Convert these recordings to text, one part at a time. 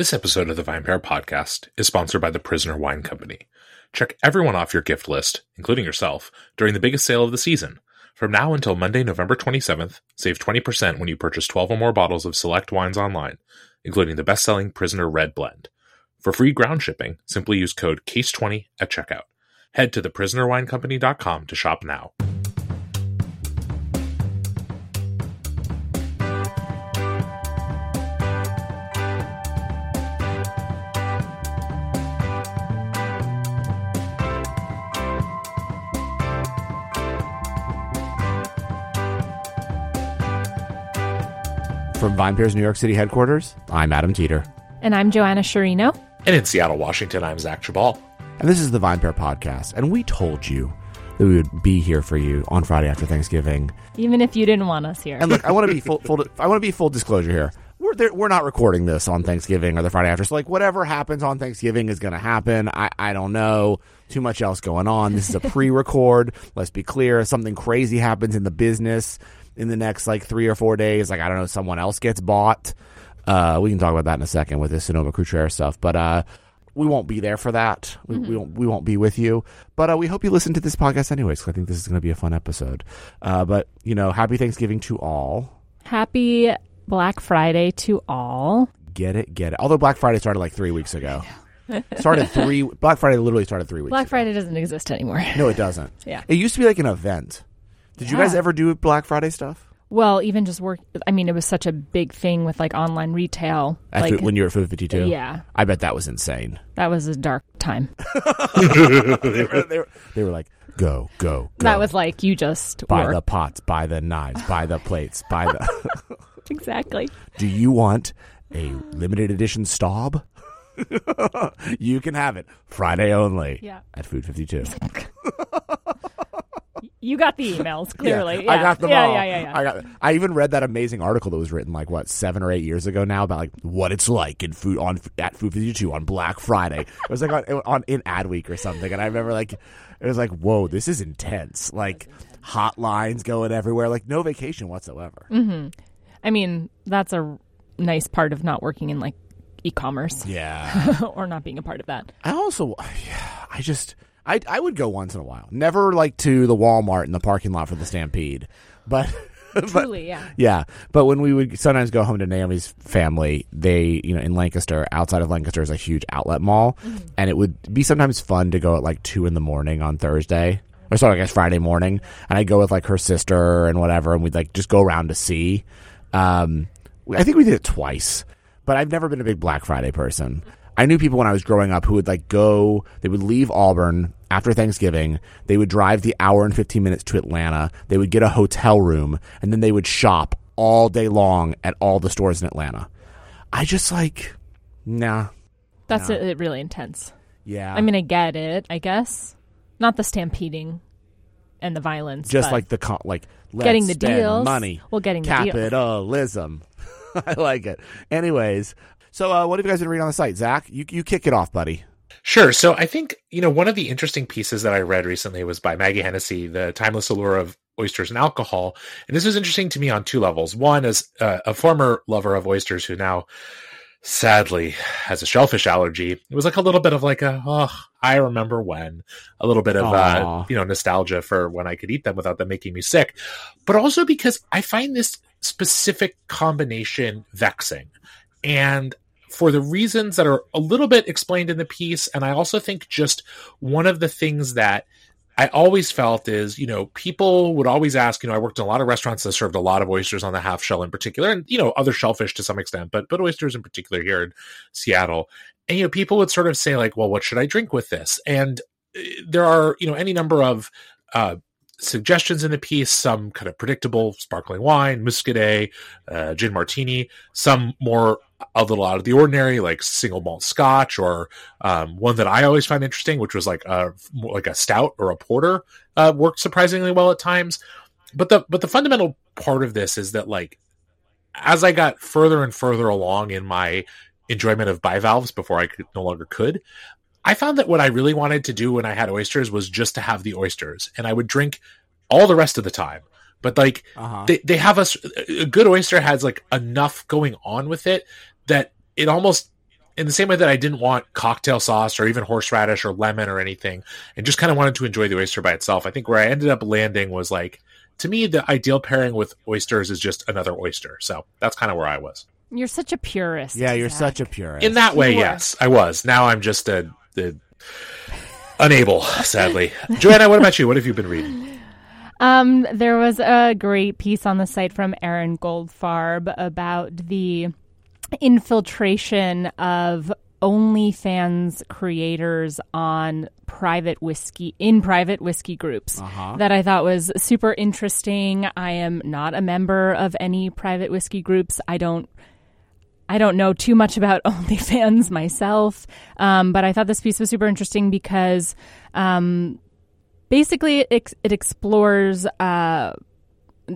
This episode of the VinePair podcast is sponsored by the Prisoner Wine Company. Check everyone off your gift list, including yourself, during the biggest sale of the season. From now until Monday, November 27th, save 20% when you purchase 12 or more bottles of select wines online, including the best selling Prisoner Red Blend. For free ground shipping, simply use code CASE20 at checkout. Head to theprisonerwinecompany.com to shop now. From VinePair's New York City headquarters, I'm Adam Teeter. And I'm Joanna Sciarrino. And in Seattle, Washington, I'm Zach Geballe. And this is the VinePair podcast. And we told you that we would be here for you on Friday after Thanksgiving. Even if you didn't want us here. And look, I want to be full, full I want to be full disclosure here. We're there, we're not recording this on Thanksgiving or the Friday after. So like whatever happens on Thanksgiving is going to happen. I I don't know. Too much else going on. This is a pre-record. Let's be clear. If something crazy happens in the business in the next like three or four days. Like I don't know, someone else gets bought. Uh, we can talk about that in a second with this Sonoma Cutrer stuff, but uh, we won't be there for that. We, mm-hmm. we, won't we won't be with you, but uh, we hope you listen to this podcast anyways. Cause I think this is going to be a fun episode. Uh, but you know, happy Thanksgiving to all. Happy Black Friday to all. Get it, get it. Although Black Friday started like three weeks ago. started three Black Friday literally started three weeks. Black ago. Friday doesn't exist anymore. No, it doesn't. yeah, it used to be like an event. Did you guys ever do Black Friday stuff? Well, even just work. I mean, it was such a big thing with like online retail. At like, food, when you were at Food 52? Yeah. I bet that was insane. That was a dark time. they, were, they, were, they, were, like, go, go, go. That was like, you just buy work. the pots, buy the knives, buy the plates, buy the. exactly. Do you want a limited edition Staub? you can have it Friday only. Yeah. At Food 52. You got the emails clearly. Yeah, yeah. I got them yeah, all. Yeah, yeah, yeah. I got. I even read that amazing article that was written like what seven or eight years ago now about like what it's like in food on at Food Fifty Two on Black Friday. It was like on, on in Adweek or something, and I remember like it was like whoa, this is intense. Like hotlines going everywhere, like no vacation whatsoever. Mm-hmm. I mean, that's a nice part of not working in like e-commerce. Yeah, or not being a part of that. I also, yeah, I just I I would go once in a while. Never like to the Walmart in the parking lot for the Stampede, but. Truly, yeah. Yeah. But when we would sometimes go home to Naomi's family, they, you know, in Lancaster, outside of Lancaster is a huge outlet mall. Mm-hmm. And it would be sometimes fun to go at like two in the morning on Thursday. Or sorry, I guess Friday morning. And I'd go with like her sister and whatever, and we'd like just go around to see. Um, I think we did it twice, but I've never been a big Black Friday person. I knew people when I was growing up who would like go, they would leave Auburn after Thanksgiving. They would drive the hour and 15 minutes to Atlanta. They would get a hotel room and then they would shop all day long at all the stores in Atlanta. I just like, nah. That's nah. It, really intense. Yeah. I mean, I get it, I guess. Not the stampeding and the violence. Just like the, con- like, getting the deals. money. Well, getting the Capitalism. I like it. Anyways, so, uh, what have you guys been reading on the site, Zach? You you kick it off, buddy. Sure. So, I think you know one of the interesting pieces that I read recently was by Maggie Hennessy, "The Timeless Allure of Oysters and Alcohol," and this was interesting to me on two levels. One, as uh, a former lover of oysters who now sadly has a shellfish allergy it was like a little bit of like a oh i remember when a little bit of uh, you know nostalgia for when i could eat them without them making me sick but also because i find this specific combination vexing and for the reasons that are a little bit explained in the piece. And I also think just one of the things that I always felt is, you know, people would always ask, you know, I worked in a lot of restaurants that served a lot of oysters on the half shell in particular, and, you know, other shellfish to some extent, but, but oysters in particular here in Seattle. And, you know, people would sort of say, like, well, what should I drink with this? And uh, there are, you know, any number of, uh, suggestions in the piece some kind of predictable sparkling wine muscadet uh, gin martini some more a little out of the ordinary, like single malt Scotch, or um, one that I always find interesting, which was like a like a stout or a porter, uh, worked surprisingly well at times. But the but the fundamental part of this is that like as I got further and further along in my enjoyment of bivalves before I could no longer could, I found that what I really wanted to do when I had oysters was just to have the oysters, and I would drink all the rest of the time but like uh-huh. they, they have us a good oyster has like enough going on with it that it almost in the same way that I didn't want cocktail sauce or even horseradish or lemon or anything, and just kind of wanted to enjoy the oyster by itself. I think where I ended up landing was like, to me, the ideal pairing with oysters is just another oyster. So that's kind of where I was. You're such a purist. Yeah, you're Zach. such a purist. In that way, yes, I was. Now I'm just a, a unable, sadly. Joanna, what about you? What have you been reading? Um, there was a great piece on the site from Aaron Goldfarb about the infiltration of OnlyFans creators on private whiskey in private whiskey groups that I thought was super interesting. I am not a member of any private whiskey groups. I don't I don't know too much about OnlyFans myself, um, but I thought this piece was super interesting because um, basically it, it explores. Uh,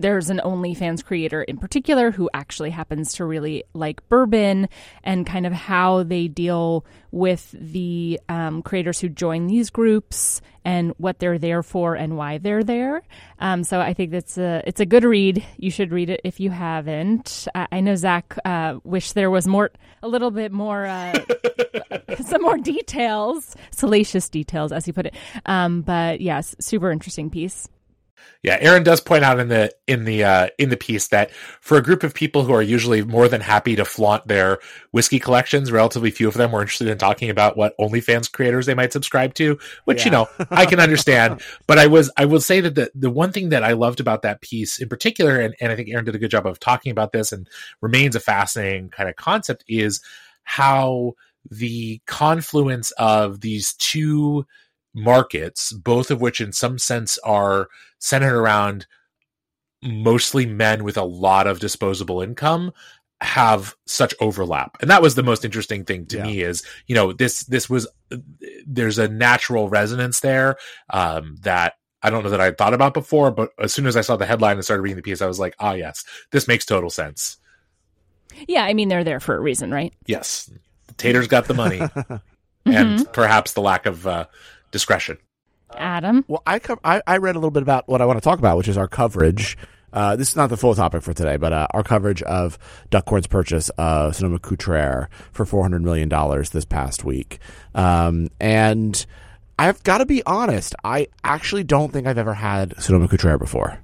there's an OnlyFans creator in particular who actually happens to really like bourbon and kind of how they deal with the um, creators who join these groups and what they're there for and why they're there. Um, so I think that's a it's a good read. You should read it if you haven't. I, I know Zach uh, wish there was more, a little bit more, uh, some more details, salacious details, as he put it. Um, but yes, super interesting piece. Yeah, Aaron does point out in the in the uh, in the piece that for a group of people who are usually more than happy to flaunt their whiskey collections, relatively few of them were interested in talking about what OnlyFans creators they might subscribe to, which you know I can understand. but I was I will say that the the one thing that I loved about that piece in particular, and, and I think Aaron did a good job of talking about this, and remains a fascinating kind of concept, is how the confluence of these two markets, both of which in some sense are centered around mostly men with a lot of disposable income have such overlap and that was the most interesting thing to Yeah. me is you know this this was there's a natural resonance there um that I don't know that I had thought about before, but as soon as I saw the headline and started reading the piece, I was like, ah, yes, this makes total sense. Yeah, I mean they're there for a reason, right? Yes, Tater's got the money and perhaps the lack of uh, discretion. Adam. Well, I, co- I I read a little bit about what I want to talk about, which is our coverage. Uh, this is not the full topic for today, but uh, our coverage of Duckhorn's purchase of Sonoma Cutrer for four hundred million dollars this past week, um, and I've got to be honest. I actually don't think I've ever had Sonoma Cutrer before.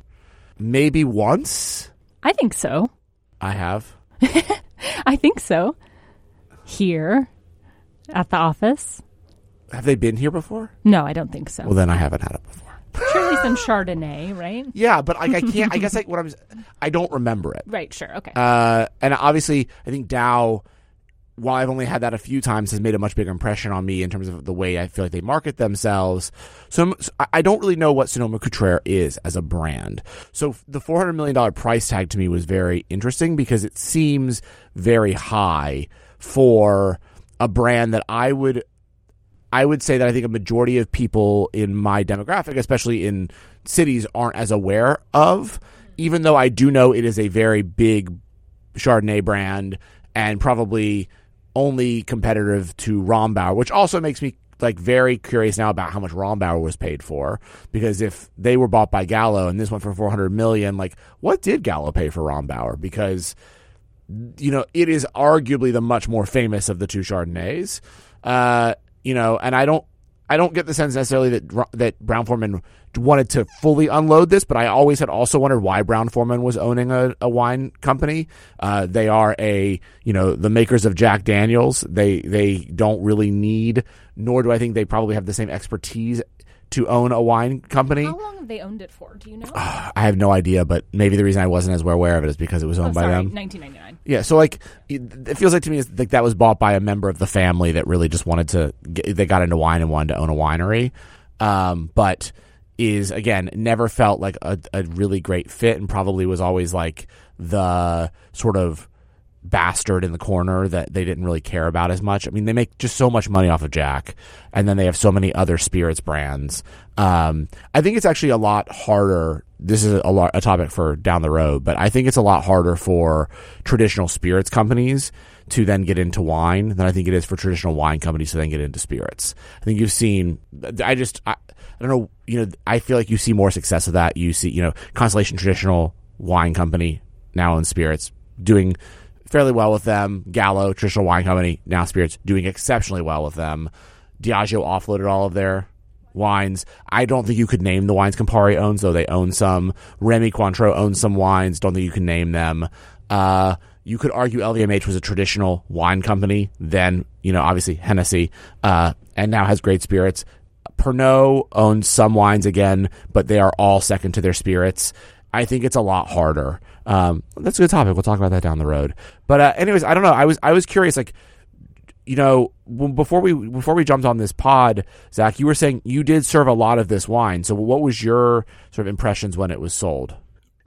Maybe once I think so. I have. I think so. Here at the office. Have they been here before? No, I don't think so. Well, then I haven't had it before. Surely some Chardonnay, right? Yeah, but like I can't. I guess like what I'm. I don't remember it. Right, sure. Okay. Uh, and obviously, I think Dow, while I've only had that a few times, has made a much bigger impression on me in terms of the way I feel like they market themselves. So, so I- I don't really know what Sonoma Cutrer is as a brand. So the four hundred million dollar price tag to me was very interesting because it seems very high for a brand that I would I would say that I think a majority of people in my demographic, especially in cities, aren't as aware of. Even though I do know it is a very big Chardonnay brand and probably only competitive to Rombauer, which also makes me like very curious now about how much Rombauer was paid for. Because if they were bought by Gallo and this went for 400 million, like what did Gallo pay for Rombauer? Because you know, it is arguably the much more famous of the two Chardonnays. Uh, you know, and I don't, I don't get the sense necessarily that that Brown-Forman wanted to fully unload this, but I always had also wondered why Brown-Forman was owning a, a wine company. Uh, they are a, you know, the makers of Jack Daniels. They they don't really need, nor do I think they probably have the same expertise to own a wine company. How long have they owned it for? Do you know? I have no idea, but maybe the reason I wasn't as well aware of it is because it was owned oh, by sorry, them. 1999. Yeah, so like it feels like to me like that was bought by a member of the family that really just wanted to get, they got into wine and wanted to own a winery, um, but is again never felt like a, a really great fit and probably was always like the sort of bastard in the corner that they didn't really care about as much. I mean, they make just so much money off of Jack, and then they have so many other spirits brands. Um, I think it's actually a lot harder. This is a, lot, a topic for down the road, but I think it's a lot harder for traditional spirits companies to then get into wine than I think it is for traditional wine companies to then get into spirits. I think you've seen. I just. I, I don't know. You know, I feel like you see more success of that. You see, you know, Constellation traditional wine company now in spirits doing fairly well with them. Gallo, traditional wine company, now spirits, doing exceptionally well with them. Diageo offloaded all of their wines. I don't think you could name the wines Campari owns, though they own some. Remy Cointreau owns some wines. Don't think you can name them. Uh, you could argue LVMH was a traditional wine company, then, you know, obviously Hennessy, uh, and now has great spirits. Pernod owns some wines again, but they are all second to their spirits. I think it's a lot harder. Um, that's a good topic. We'll talk about that down the road. But uh, anyways, I don't know. I was I was curious, like you know, before we before we jumped on this pod, Zach, you were saying you did serve a lot of this wine. So what was your sort of impressions when it was sold?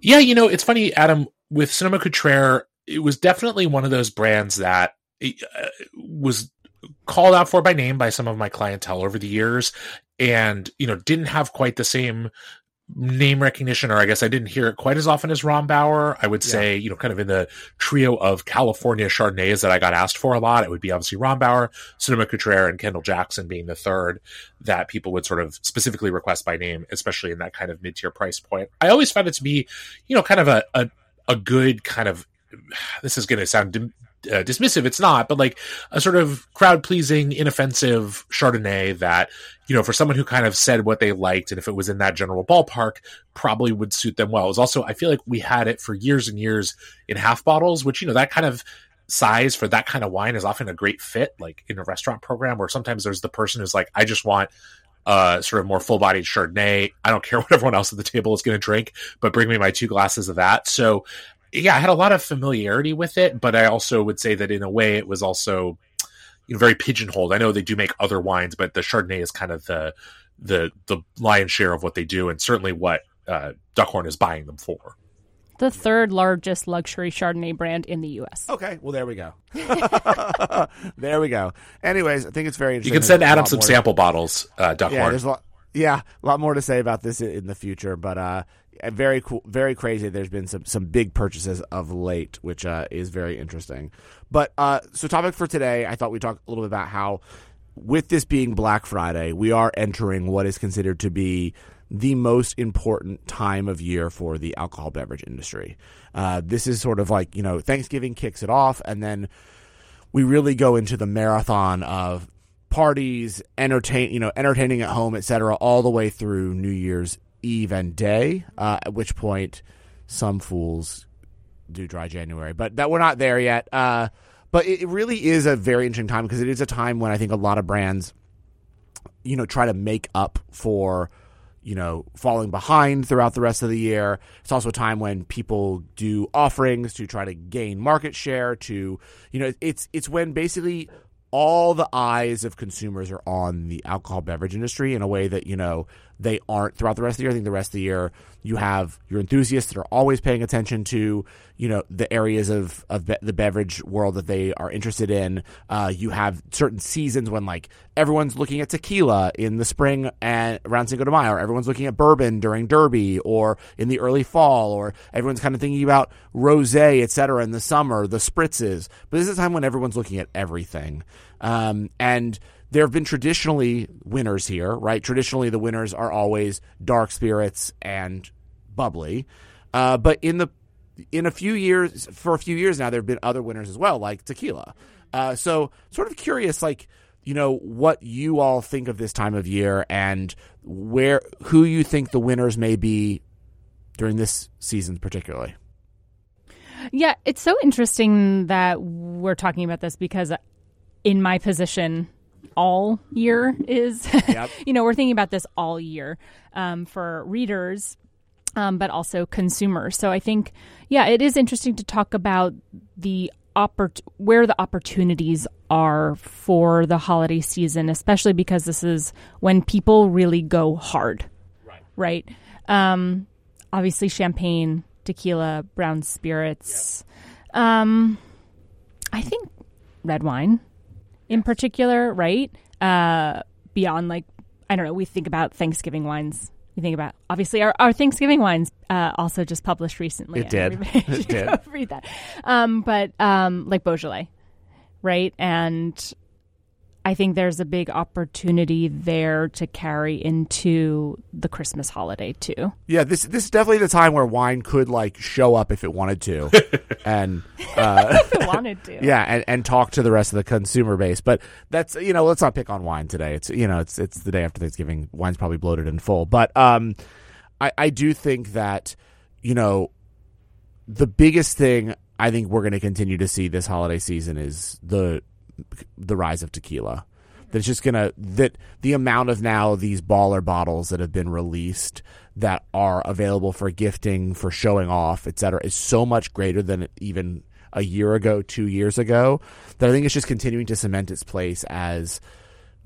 Yeah, you know, it's funny, Adam. With Sonoma Cutrer, it was definitely one of those brands that uh, was called out for by name by some of my clientele over the years and you know didn't have quite the same name recognition, or I guess I didn't hear it quite as often as Rombauer. I would say, yeah. you know, kind of in the trio of California Chardonnays that I got asked for a lot, it would be obviously Rombauer, Sonoma Cutrer, and Kendall Jackson being the third that people would sort of specifically request by name, especially in that kind of mid tier price point. I always found it to be, you know, kind of a, a, a good kind of this is going to sound uh, dismissive. It's not, but like a sort of crowd pleasing, inoffensive Chardonnay that, you know, for someone who kind of said what they liked and if it was in that general ballpark, probably would suit them well. It was also, I feel like we had it for years and years in half bottles, which, you know, that kind of size for that kind of wine is often a great fit, like in a restaurant program where sometimes there's the person who's like, I just want uh, sort of more full bodied Chardonnay. I don't care what everyone else at the table is going to drink, but bring me my two glasses of that. So yeah, I had a lot of familiarity with it, but I also would say that in a way it was also you know, very pigeonholed. I know they do make other wines, but the Chardonnay is kind of the the the lion's share of what they do, and certainly what uh, Duckhorn is buying them for. The third largest luxury Chardonnay brand in the U.S. Okay, well there we go. there we go. Anyways, I think it's very interesting. You can send Adam some sample to... bottles, uh, Duckhorn. Yeah, there's a lot. Yeah, a lot more to say about this in the future, but uh, very cool, very crazy. There's been some some big purchases of late, which uh, is very interesting. But uh, so, topic for today, I thought we'd talk a little bit about how, with this being Black Friday, we are entering what is considered to be the most important time of year for the alcohol beverage industry. Uh, this is sort of like you know Thanksgiving kicks it off, and then we really go into the marathon of parties, entertain, you know, entertaining at home, etc., all the way through New Year's Eve and day, uh, at which point some fools do dry January. But that we're not there yet. Uh, but it, really is a very interesting time because it is a time when I think a lot of brands, you know, try to make up for you know, falling behind throughout the rest of the year. It's also a time when people do offerings to try to gain market share to, you know, it's it's when basically all the eyes of consumers are on the alcohol beverage industry in a way that you know they aren't throughout the rest of the year. I think the rest of the year you have your enthusiasts that are always paying attention to you know the areas of of be- the beverage world that they are interested in. Uh, you have certain seasons when like everyone's looking at tequila in the spring and around Cinco de Mayo, or everyone's looking at bourbon during Derby, or in the early fall, or everyone's kind of thinking about rosé, etc. in the summer, the spritzes. But this is a time when everyone's looking at everything. Um, and there have been traditionally winners here, right? Traditionally, the winners are always dark spirits and bubbly. Uh, but in the in a few years, for a few years now, there have been other winners as well, like tequila. Uh, so, sort of curious, like you know, what you all think of this time of year and where who you think the winners may be during this season, particularly. Yeah, it's so interesting that we're talking about this because in my position all year is yep. you know we're thinking about this all year um, for readers um, but also consumers. So i think yeah it is interesting to talk about the oppor- where the opportunities are for the holiday season especially because this is when people really go hard. Right. Right? Um, obviously champagne tequila brown spirits. Yep. um, i think red wine in particular, right? Uh, beyond like, I don't know, we think about Thanksgiving wines. We think about obviously our, our Thanksgiving wines uh, also just published recently. It did. It did. read that. Um, but um, like Beaujolais, right? And I think there's a big opportunity there to carry into the Christmas holiday too. Yeah, this this is definitely the time where wine could like show up if it wanted to, and uh, wanted to. yeah, and, and talk to the rest of the consumer base. But that's you know, let's not pick on wine today. It's you know, it's it's the day after Thanksgiving. Wine's probably bloated and full, but um, I I do think that you know, the biggest thing I think we're going to continue to see this holiday season is the the rise of tequila. That's just gonna that the amount of now these baller bottles that have been released that are available for gifting, for showing off, etc., is so much greater than even a year ago, two years ago. That I think it's just continuing to cement its place as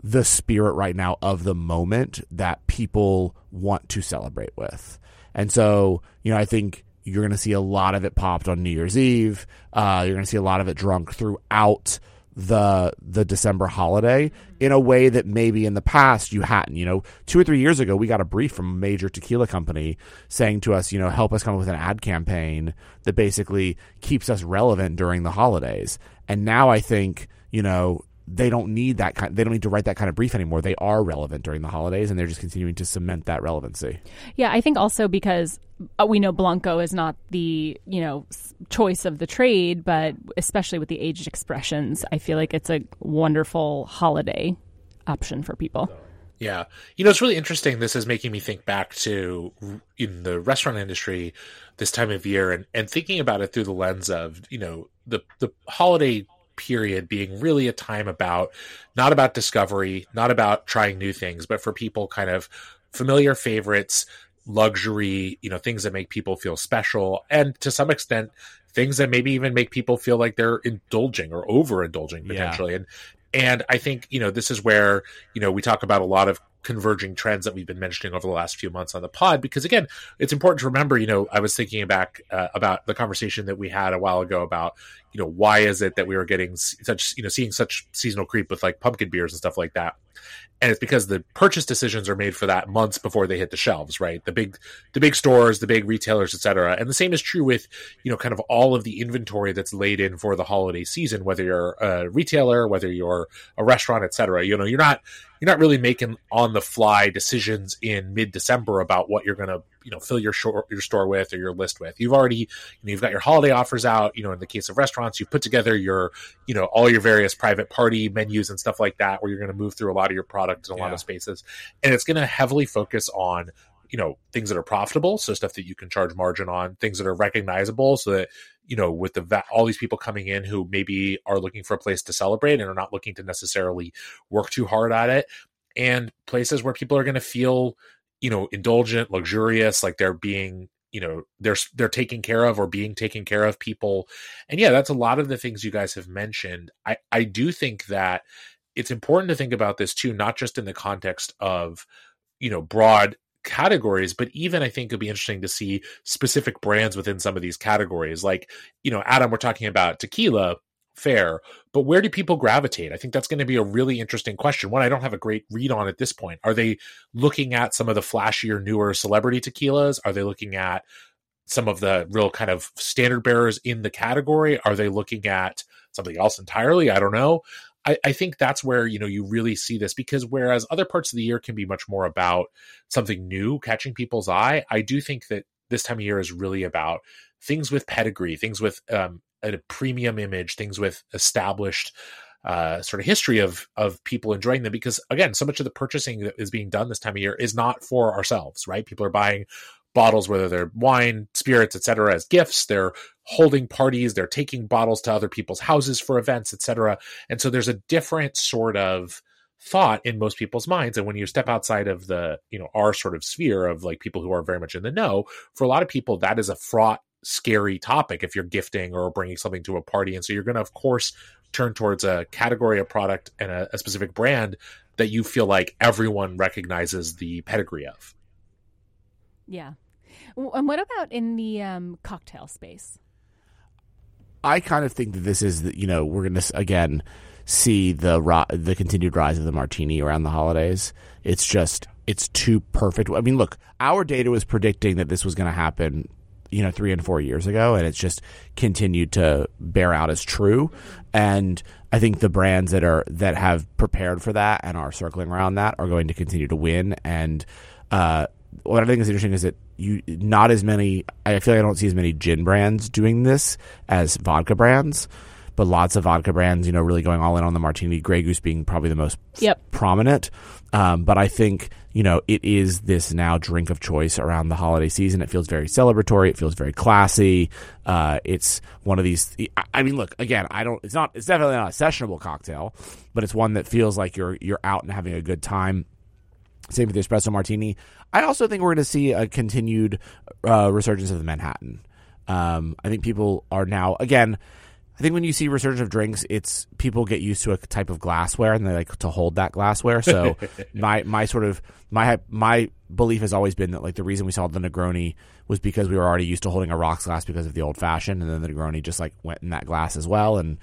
the spirit right now of the moment that people want to celebrate with. And so, you know, I think you're going to see a lot of it popped on New Year's Eve. Uh, you're going to see a lot of it drunk throughout the the December holiday in a way that maybe in the past you hadn't. You know, two or three years ago, we got a brief from a major tequila company saying to us, you know, help us come up with an ad campaign that basically keeps us relevant during the holidays. And now I think, you know, they don't need that kind. They don't need to write that kind of brief anymore. They are relevant during the holidays, and they're just continuing to cement that relevancy. Yeah, I think also because Uh, we know Blanco is not the you know choice of the trade, but especially with the aged expressions, I feel like it's a wonderful holiday option for people. Yeah. You know, it's really interesting. This is making me think back to in the restaurant industry this time of year and, and thinking about it through the lens of, you know, the, the holiday period being really a time about not about discovery, not about trying new things, but for people kind of familiar favorites, luxury, you know, things that make people feel special, and to some extent, things that maybe even make people feel like they're indulging or overindulging potentially. Yeah. And and I think you know this is where you know we talk about a lot of converging trends that we've been mentioning over the last few months on the pod because again it's important to remember you know i was thinking back uh, about the conversation that we had a while ago about you know why is it that we were getting such you know seeing such seasonal creep with like pumpkin beers and stuff like that and it's because the purchase decisions are made for that months before they hit the shelves right? The big the big stores the big retailers etc and the same is true with you know kind of all of the inventory that's laid in for the holiday season whether you're a retailer whether you're a restaurant etc you know you're not you're not really making on the fly decisions in mid December about what you're going to you know fill your shor- your store with or your list with. You've already you know you've got your holiday offers out. You know, in the case of restaurants, you've put together your you know all your various private party menus and stuff like that, where you're going to move through a lot of your products in a yeah. lot of spaces, and it's going to heavily focus on you know things that are profitable so stuff that you can charge margin on things that are recognizable so that you know with the va- all these people coming in who maybe are looking for a place to celebrate and are not looking to necessarily work too hard at it and places where people are going to feel you know indulgent luxurious like they're being you know they're they're taking care of or being taken care of people. And yeah that's a lot of the things you guys have mentioned. I i do think that it's important to think about this too not just in the context of you know broad categories but even i think it'd be interesting to see specific brands within some of these categories. Like you know adam we're talking about tequila fair but where do people gravitate? I think that's going to be a really interesting question. One i don't have a great read on at this point. Are they looking at some of the flashier newer celebrity tequilas? Are they looking at some of the real kind of standard bearers in the category? Are they looking at something else entirely? I don't know. I, I, think that's where you know you really see this because whereas other parts of the year can be much more about something new catching people's eye i do think that this time of year is really about things with pedigree things with um, a premium image, things with established uh, sort of history of of people enjoying them. Because again, so much of the purchasing that is being done this time of year is not for ourselves, right? People are buying bottles, whether they're wine, spirits, etc., as gifts. They're holding parties. They're taking bottles to other people's houses for events, etc. And so there's a different sort of thought in most people's minds and when you step outside of the you know our sort of sphere of like people who are very much in the know for a lot of people that is a fraught scary topic if you're gifting or bringing something to a party. And so you're going to, of course, turn towards a category of product and a, a specific brand that you feel like everyone recognizes the pedigree of. Yeah. And what about in the um, cocktail space? I kind of think that this is, the, you know, we're going to again see the the continued rise of the martini around the holidays. It's just it's too perfect. I mean, look, our data was predicting that this was going to happen you know three and four years ago, and it's just continued to bear out as true. And I think the brands that are that have prepared for that and are circling around that are going to continue to win. And uh, what I think is interesting is that you not as many. I feel like I don't see as many gin brands doing this as vodka brands, but lots of vodka brands, you know, really going all in on the martini. Grey Goose being probably the most Yep. prominent. Um, but I think you know it is this now drink of choice around the holiday season. It feels very celebratory. It feels very classy. Uh, it's one of these. I- I mean, look again. I don't. It's not. It's definitely not a sessionable cocktail, but it's one that feels like you're you're out and having a good time. Same with the espresso martini. I also think we're going to see a continued uh, resurgence of the Manhattan. Um, I think people are now again. I think when you see resurgence of drinks, it's people get used to a type of glassware and they like to hold that glassware. So my my sort of my my belief has always been that like the reason we saw the Negroni was because we were already used to holding a rocks glass because of the old fashioned, and then the Negroni just like went in that glass as well, and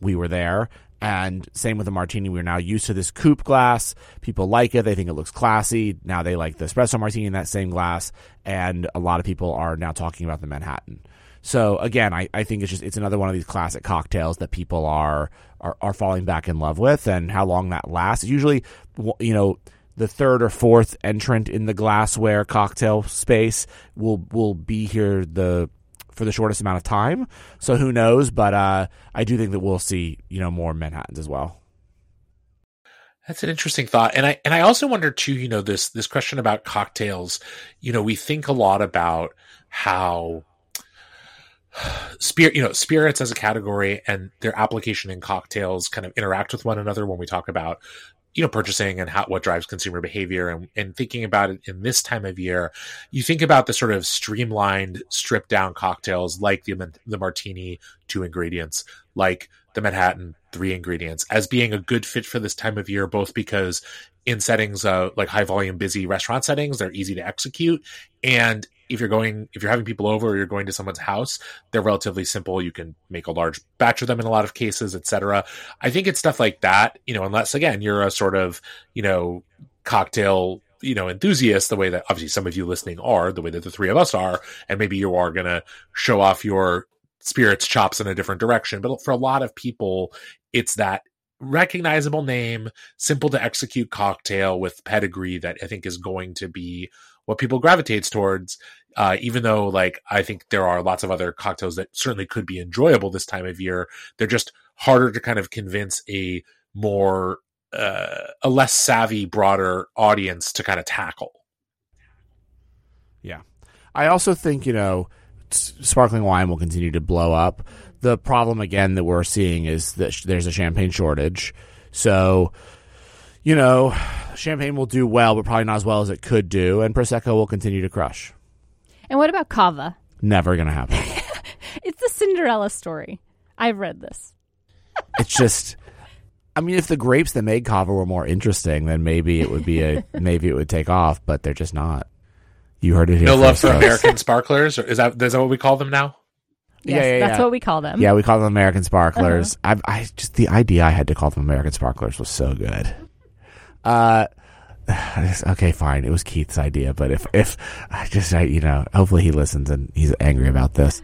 we were there. And same with the martini. We're now used to this coupe glass. People like it. They think it looks classy. Now they like the espresso martini in that same glass. And a lot of people are now talking about the Manhattan. So again, I, I think it's just it's another one of these classic cocktails that people are, are are falling back in love with, and how long that lasts. Usually, you know, the third or fourth entrant in the glassware cocktail space will will be here the for the shortest amount of time. So who knows? But uh, I do think that we'll see you know more Manhattans as well. That's an interesting thought. And I and I also wonder too, you know, this this question about cocktails, you know, we think a lot about how spirit you know spirits as a category and their application in cocktails kind of interact with one another when we talk about you know purchasing and how what drives consumer behavior and, and thinking about it in this time of year. You think about the sort of streamlined stripped down cocktails like the the martini two ingredients like the manhattan three ingredients as being a good fit for this time of year both because in settings uh, like high volume busy restaurant settings they're easy to execute and if you're going if you're having people over or you're going to someone's house they're relatively simple. You can make a large batch of them in a lot of cases etc i think it's stuff like that you know unless again you're a sort of you know cocktail you know enthusiast the way that obviously some of you listening are the way that the three of us are and maybe you are going to show off your spirits chops in a different direction. But for a lot of people it's that recognizable name simple to execute cocktail with pedigree that i think is going to be what people gravitates towards uh, even though like i think there are lots of other cocktails that certainly could be enjoyable this time of year they're just harder to kind of convince a more uh, a less savvy broader audience to kind of tackle Yeah. I also think, you know, sparkling wine will continue to blow up. The problem, again, that we're seeing is that sh- there's a champagne shortage. So, you know, champagne will do well, but probably not as well as it could do. And Prosecco will continue to crush. And what about cava? Never going to happen. It's the Cinderella story. I've read this. it's just. I mean, if the grapes that made cava were more interesting, then maybe it would be a maybe it would take off, but they're just not. You heard it here. no love for folks. american sparklers or is that is that what we call them now Yes, Yeah, yeah, that's yeah. what we call them. Yeah, we call them American sparklers. Uh-huh. I, I just the idea I had to call them American sparklers was so good. Uh, okay, fine. It was Keith's idea, but if if I just I, you know, hopefully he listens and he's angry about this.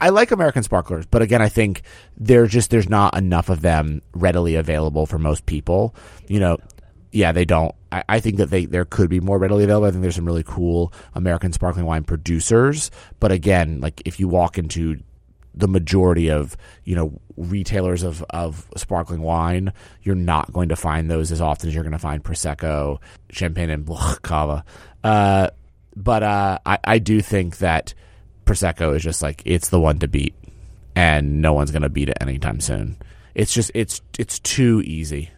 I like American sparklers, but again, I think there's just there's not enough of them readily available for most people. You know, yeah, they don't. I, I think that they there could be more readily available. I think there's some really cool American sparkling wine producers, but again, like if you walk into the majority of you know retailers of of sparkling wine, you're not going to find those as often as you're going to find prosecco, champagne, and blah, cava. Uh, but uh, I I do think that prosecco is just like it's the one to beat, and no one's going to beat it anytime soon. It's just it's it's too easy.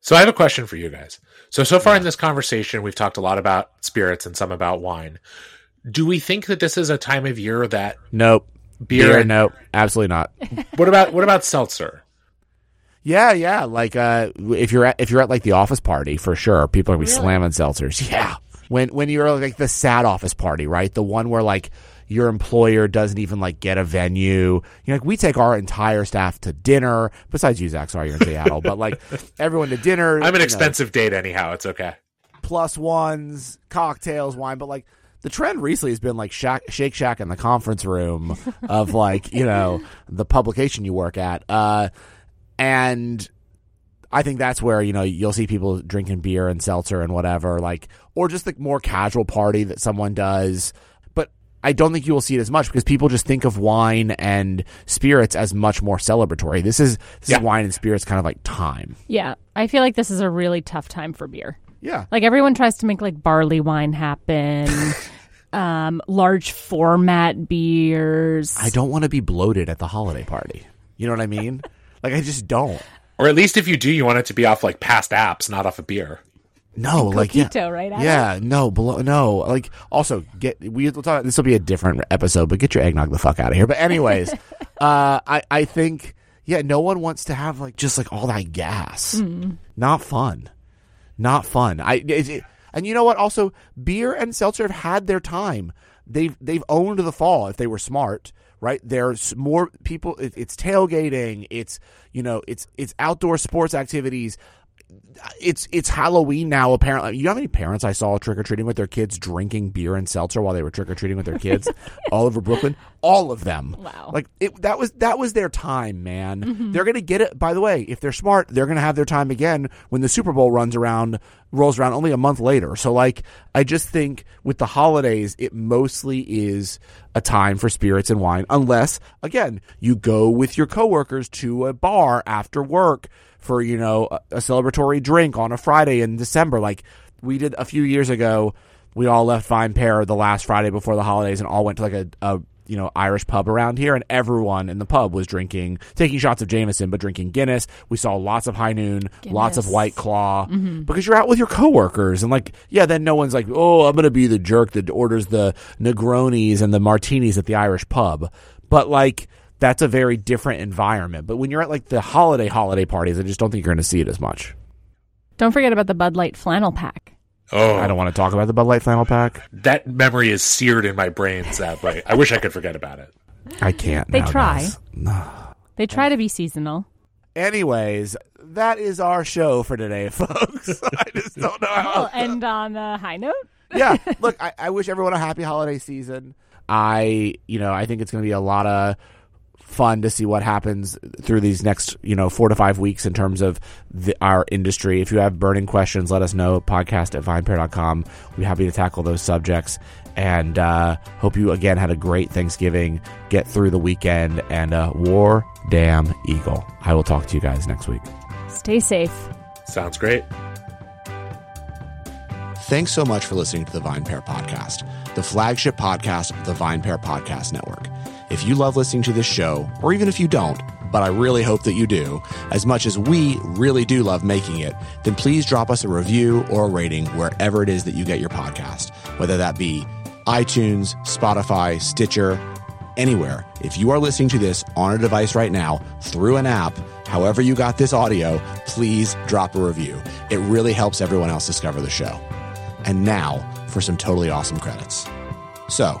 So I have a question for you guys. So so far in this conversation, we've talked a lot about spirits and some about wine. Do we think that this is a time of year that Nope. Beer? Beer, nope, absolutely not. What about what about seltzer? Yeah, yeah. Like uh, if you're at if you're at like the office party for sure, people are gonna be slamming seltzers. Yeah. When when you're like the sad office party, right? The one where like your employer doesn't even like get a venue. You know, like we take our entire staff to dinner. Besides you, Zach, sorry you're in Seattle, but like everyone to dinner. I'm an you know, expensive date anyhow. It's okay. plus ones, cocktails, wine, but like the trend recently has been like Shack, Shake Shack in the conference room of like you know the publication you work at. Uh, and I think that's where you know you'll see people drinking beer and seltzer and whatever, like, or just the more casual party that someone does. But I don't think you will see it as much because people just think of wine and spirits as much more celebratory. This is this Yeah. is wine and spirits kind of like time. Yeah, I feel like this is a really tough time for beer. Yeah, Like everyone tries to make like barley wine happen, um, large format beers. I don't want to be bloated at the holiday party. You know what I mean? like I just don't. Or at least if you do, you want it to be off like past apps, not off a beer. No, like yeah. Right? Adam? Yeah, no, below, no. Like, also get we will talk. This will be a different episode, but get your eggnog the fuck out of here. But anyways, uh, I I think yeah, no one wants to have like just like all that gas. Not fun, not fun. I it, and you know what? Also, beer and seltzer have had their time. They've they've owned the fall if they were smart. Right there's more people. It, it's tailgating. It's you know it's it's outdoor sports activities it's it's Halloween now. Apparently, you know how many parents I saw trick or treating with their kids drinking beer and seltzer while they were trick or treating with their kids all over Brooklyn. All of them. Wow. Like it, that was that was their time, man. Mm-hmm. They're gonna get it. By the way, if they're smart, they're gonna have their time again when the Super Bowl runs around, rolls around only a month later. So like, I just think with the holidays, it mostly is a time for spirits and wine, unless again you go with your coworkers to a bar after work for you know a, a celebratory drink on a Friday in December, like we did a few years ago. We all left VinePair the last Friday before the holidays and all went to like a, a you know Irish pub around here, and everyone in the pub was drinking, taking shots of Jameson, but drinking Guinness. We saw lots of High Noon, lots of White Claw, mm-hmm. because you're out with your coworkers, and like yeah, then no one's like, oh, I'm gonna be the jerk that orders the Negronis and the martinis at the Irish pub, but like. That's a very different environment. But when you're at like the holiday holiday parties, I just don't think you're going to see it as much. Don't forget about the Bud Light flannel pack. Oh, I don't want to talk about the Bud Light flannel pack. that memory is seared in my brain. Sadly, I wish I could forget about it. I can't. They now, try. guys. They try to be seasonal. Anyways, that is our show for today, folks. I just don't know how. We'll end on a high note. yeah, look, I, I wish everyone a happy holiday season. I, you know, I think it's going to be a lot of fun to see what happens through these next, you know, four to five weeks in terms of the, our industry. If you have burning questions, let us know. Podcast at vinepair.com. We're happy to tackle those subjects. And uh, hope you again had a great Thanksgiving. Get through the weekend and uh, war damn eagle. I will talk to you guys next week. Stay safe. Sounds great. Thanks so much for listening to the VinePair Podcast, the flagship podcast of the VinePair Podcast Network. If you love listening to this show, or even if you don't, but I really hope that you do, as much as we really do love making it, then please drop us a review or a rating wherever it is that you get your podcast, whether that be iTunes, Spotify, Stitcher, anywhere. If you are listening to this on a device right now through an app, however you got this audio, please drop a review. It really helps everyone else discover the show. And now for some totally awesome credits. So,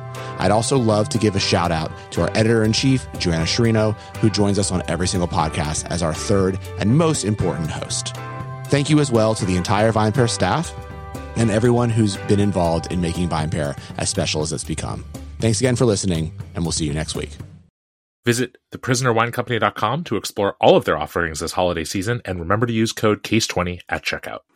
I'd also love to give a shout out to our editor in chief, Joanna Sciarrino, who joins us on every single podcast as our third and most important host. Thank you as well to the entire VinePair staff and everyone who's been involved in making VinePair as special as it's become. Thanks again for listening, and we'll see you next week. Visit theprisonerwinecompany.com to explore all of their offerings this holiday season and remember to use code CASE20 at checkout.